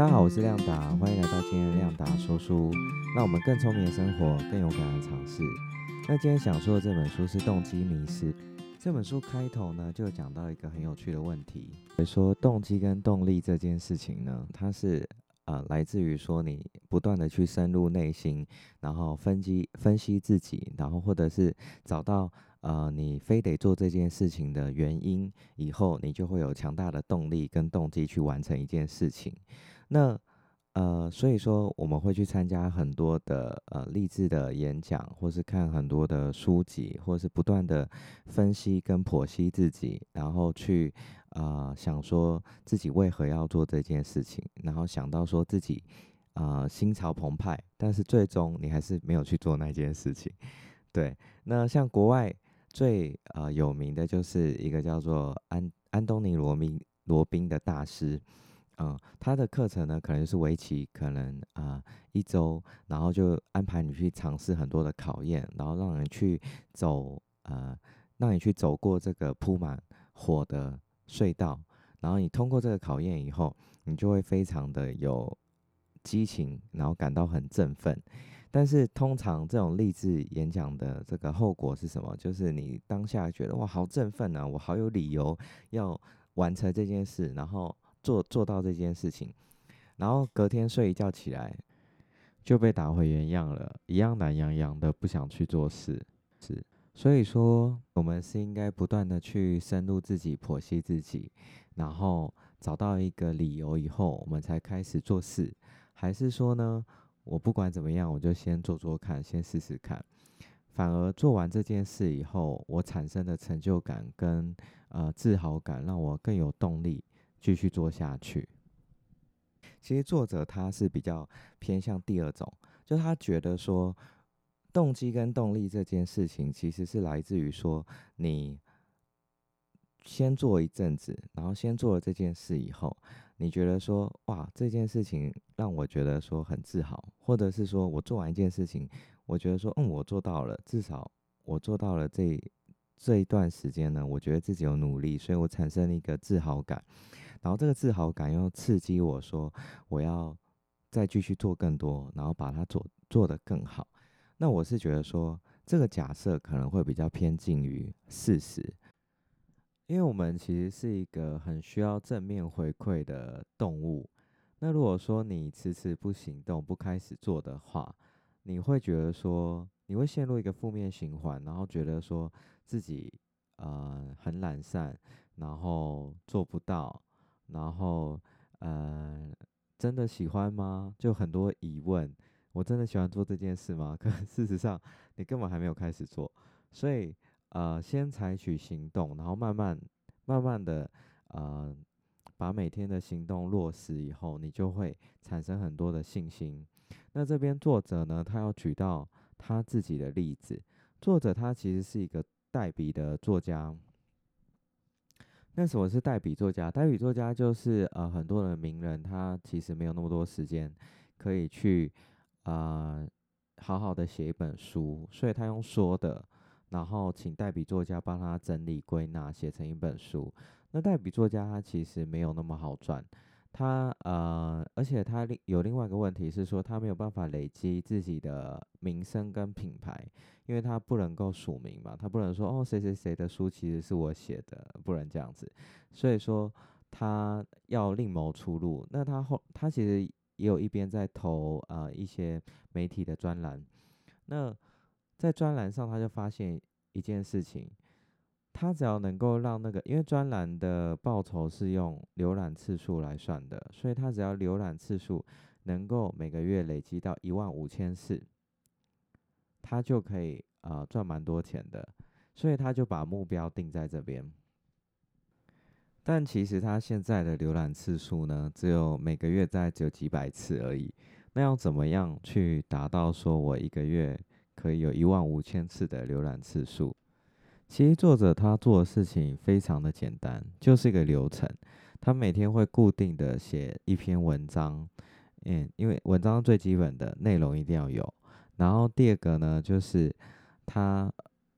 大家好，我是亮达，欢迎来到今天的亮达说书，让我们更聪明的生活，更勇敢的尝试。那今天想说的这本书是《动机迷失》。这本书开头呢，就讲到一个很有趣的问题，说动机跟动力这件事情呢，它是呃来自于说你不断的去深入内心，然后分析分析自己，然后或者是找到。呃，你非得做这件事情的原因，以后你就会有强大的动力跟动机去完成一件事情。那呃，所以说我们会去参加很多的呃励志的演讲，或是看很多的书籍，或是不断的分析跟剖析自己，然后去啊想说自己为何要做这件事情，然后想到说自己啊心潮澎湃，但是最终你还是没有去做那件事情。对，那像国外。最呃有名的就是一个叫做安安东尼罗宾罗宾的大师，嗯，他的课程呢可能是为期可能啊一周，然后就安排你去尝试很多的考验，然后让人去走呃，让你去走过这个铺满火的隧道，然后你通过这个考验以后，你就会非常的有激情，然后感到很振奋。但是通常这种励志演讲的这个后果是什么？就是你当下觉得哇好振奋啊，我好有理由要完成这件事，然后做做到这件事情，然后隔天睡一觉起来就被打回原样了，一样懒洋洋的不想去做事。是，所以说我们是应该不断的去深入自己剖析自己，然后找到一个理由以后，我们才开始做事，还是说呢？我不管怎么样，我就先做做看，先试试看。反而做完这件事以后，我产生的成就感跟呃自豪感，让我更有动力继续做下去。其实作者他是比较偏向第二种，就他觉得说，动机跟动力这件事情，其实是来自于说你先做一阵子，然后先做了这件事以后。你觉得说哇这件事情让我觉得说很自豪，或者是说我做完一件事情，我觉得说嗯我做到了，至少我做到了这这一段时间呢，我觉得自己有努力，所以我产生了一个自豪感，然后这个自豪感又刺激我说我要再继续做更多，然后把它做做得更好。那我是觉得说这个假设可能会比较偏近于事实。因为我们其实是一个很需要正面回馈的动物，那如果说你迟迟不行动、不开始做的话，你会觉得说你会陷入一个负面循环，然后觉得说自己呃很懒散，然后做不到，然后呃真的喜欢吗？就很多疑问，我真的喜欢做这件事吗？可事实上你根本还没有开始做，所以。呃，先采取行动，然后慢慢、慢慢的，呃，把每天的行动落实以后，你就会产生很多的信心。那这边作者呢，他要举到他自己的例子。作者他其实是一个代笔的作家。但是我是代笔作家？代笔作家就是呃，很多的名人他其实没有那么多时间可以去啊，好好的写一本书，所以他用说的。然后请代笔作家帮他整理归纳，写成一本书。那代笔作家他其实没有那么好赚，他呃，而且他另有另外一个问题是说，他没有办法累积自己的名声跟品牌，因为他不能够署名嘛，他不能说哦谁谁谁的书其实是我写的，不能这样子。所以说他要另谋出路。那他后他其实也有一边在投呃一些媒体的专栏，那。在专栏上，他就发现一件事情，他只要能够让那个，因为专栏的报酬是用浏览次数来算的，所以他只要浏览次数能够每个月累积到一万五千次，他就可以啊赚蛮多钱的，所以他就把目标定在这边。但其实他现在的浏览次数呢，只有每个月在只有几百次而已。那要怎么样去达到说我一个月？可以有一万五千次的浏览次数。其实作者他做的事情非常的简单，就是一个流程。他每天会固定的写一篇文章，嗯，因为文章最基本的内容一定要有。然后第二个呢，就是他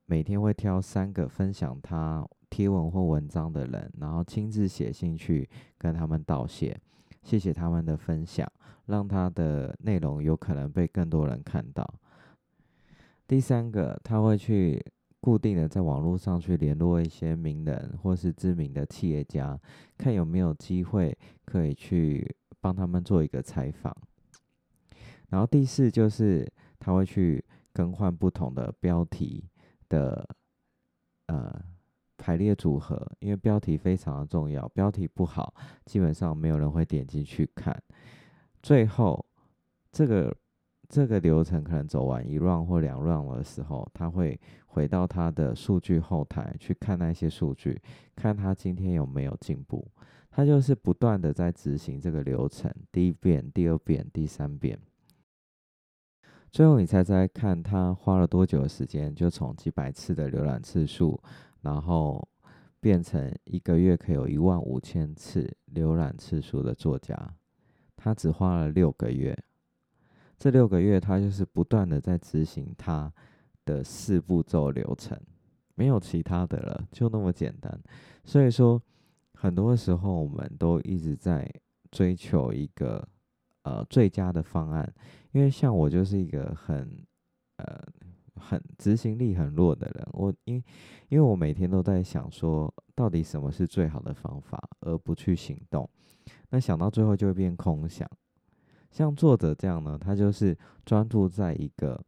每天会挑三个分享他贴文或文章的人，然后亲自写信去跟他们道谢。谢谢他们的分享，让他的内容有可能被更多人看到。第三个，他会去固定的在网络上去联络一些名人或是知名的企业家，看有没有机会可以去帮他们做一个采访。然后第四就是他会去更换不同的标题的呃排列组合，因为标题非常的重要，标题不好，基本上没有人会点进去看。最后这个这个流程可能走完一 round 或两 round 的时候，他会回到他的数据后台去看那些数据，看他今天有没有进步。他就是不断的在执行这个流程，第一遍、第二遍、第三遍。最后，你猜猜看，他花了多久的时间，就从几百次的浏览次数，然后变成一个月可以有一万五千次浏览次数的作家？他只花了六个月。这六个月，他就是不断的在执行他的四步骤流程，没有其他的了，就那么简单。所以说，很多时候我们都一直在追求一个。呃，最佳的方案，因为像我就是一个很呃很执行力很弱的人，我因因为我每天都在想说，到底什么是最好的方法，而不去行动，那想到最后就会变空想。像作者这样呢，他就是专注在一个，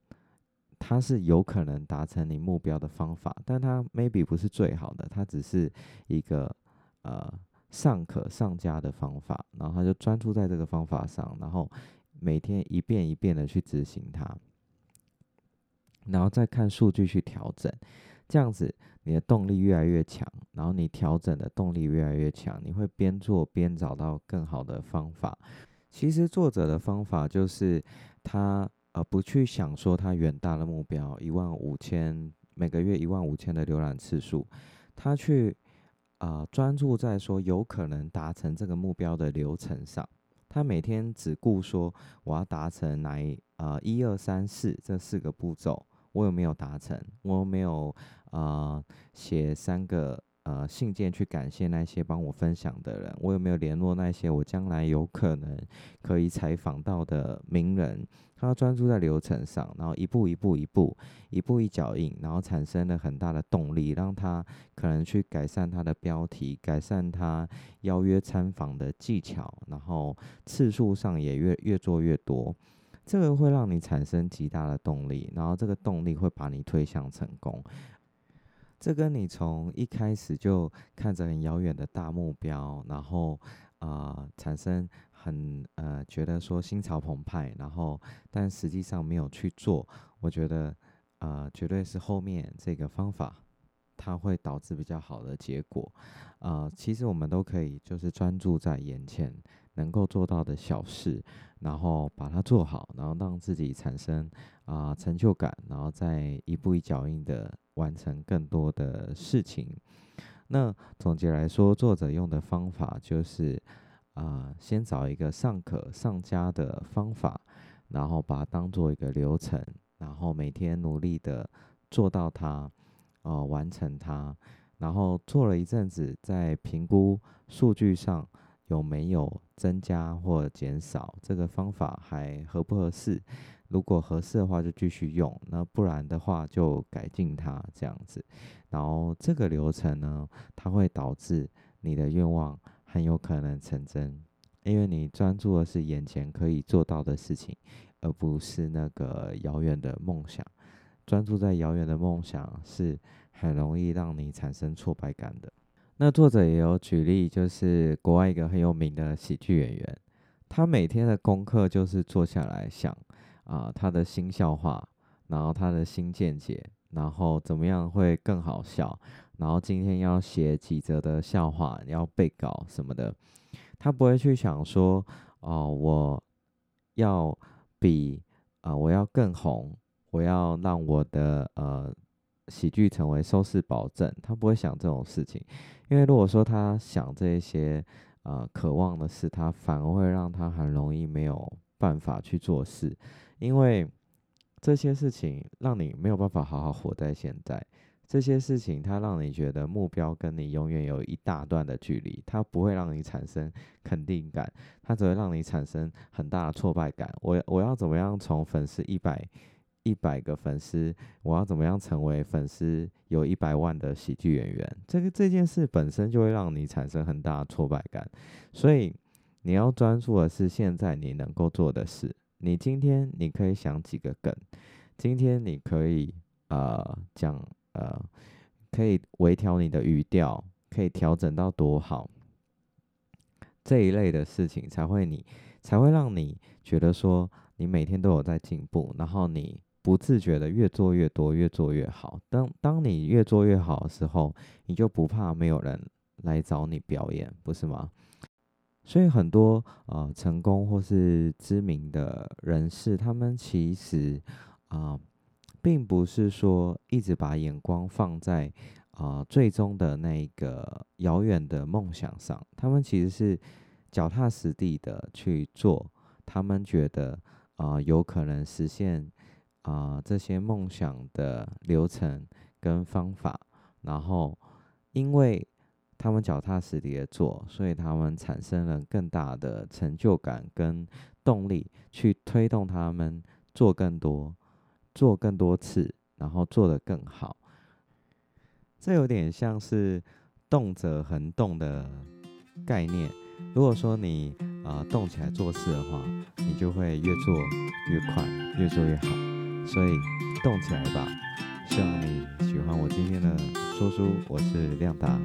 他是有可能达成你目标的方法，但他 maybe 不是最好的，他只是一个呃。尚可上佳的方法，然后他就专注在这个方法上，然后每天一遍一遍的去执行它，然后再看数据去调整，这样子你的动力越来越强，然后你调整的动力越来越强，你会边做边找到更好的方法。其实作者的方法就是他呃不去想说他远大的目标一万五千每个月一万五千的浏览次数，他去。啊，专注在说有可能达成这个目标的流程上。他每天只顾说我要达成哪一呃一二三四这四个步骤，我有没有达成？我有没有呃写三个呃信件去感谢那些帮我分享的人？我有没有联络那些我将来有可能可以采访到的名人？他专注在流程上，然后一步一步、一步一步一脚印，然后产生了很大的动力，让他可能去改善他的标题，改善他邀约参访的技巧，然后次数上也越越做越多。这个会让你产生极大的动力，然后这个动力会把你推向成功。这跟你从一开始就看着很遥远的大目标，然后啊产生。很呃，觉得说心潮澎湃，然后但实际上没有去做，我觉得呃，绝对是后面这个方法，它会导致比较好的结果。呃，其实我们都可以就是专注在眼前能够做到的小事，然后把它做好，然后让自己产生啊成就感，然后再一步一脚印的完成更多的事情。那总结来说，作者用的方法就是。啊，先找一个尚可上佳的方法，然后把它当做一个流程，然后每天努力的做到它，呃，完成它，然后做了一阵子，在评估数据上有没有增加或减少，这个方法还合不合适？如果合适的话就继续用，那不然的话就改进它这样子。然后这个流程呢，它会导致你的愿望。很有可能成真，因为你专注的是眼前可以做到的事情，而不是那个遥远的梦想。专注在遥远的梦想是很容易让你产生挫败感的。那作者也有举例，就是国外一个很有名的喜剧演员，他每天的功课就是坐下来想啊他的新笑话，然后他的新见解，然后怎么样会更好笑。然后今天要写几则的笑话，要背稿什么的，他不会去想说，哦，我要比啊，我要更红，我要让我的呃喜剧成为收视保证，他不会想这种事情，因为如果说他想这些呃渴望的事，他反而会让他很容易没有办法去做事，因为这些事情让你没有办法好好活在现在。这些事情它让你觉得目标跟你永远有一大段的距离，它不会让你产生肯定感，它只会让你产生很大的挫败感。我我要怎么样从粉丝一百一百个粉丝，我要怎么样成为粉丝有一百万的喜剧演员？这个这件事本身就会让你产生很大的挫败感，所以你要专注的是现在你能够做的事。你今天你可以想几个梗，今天你可以呃讲。呃，可以微调你的语调，可以调整到多好，这一类的事情才会你才会让你觉得说你每天都有在进步，然后你不自觉的越做越多，越做越好。当当你越做越好的时候，你就不怕没有人来找你表演，不是吗？所以很多呃成功或是知名的人士，他们其实啊。并不是说一直把眼光放在啊最终的那个遥远的梦想上，他们其实是脚踏实地的去做，他们觉得啊有可能实现啊这些梦想的流程跟方法，然后因为他们脚踏实地的做，所以他们产生了更大的成就感跟动力，去推动他们做更多。做更多次，然后做得更好，这有点像是动则恒动的概念。如果说你啊动起来做事的话，你就会越做越快，越做越好。所以动起来吧！希望你喜欢我今天的说书，我是亮达。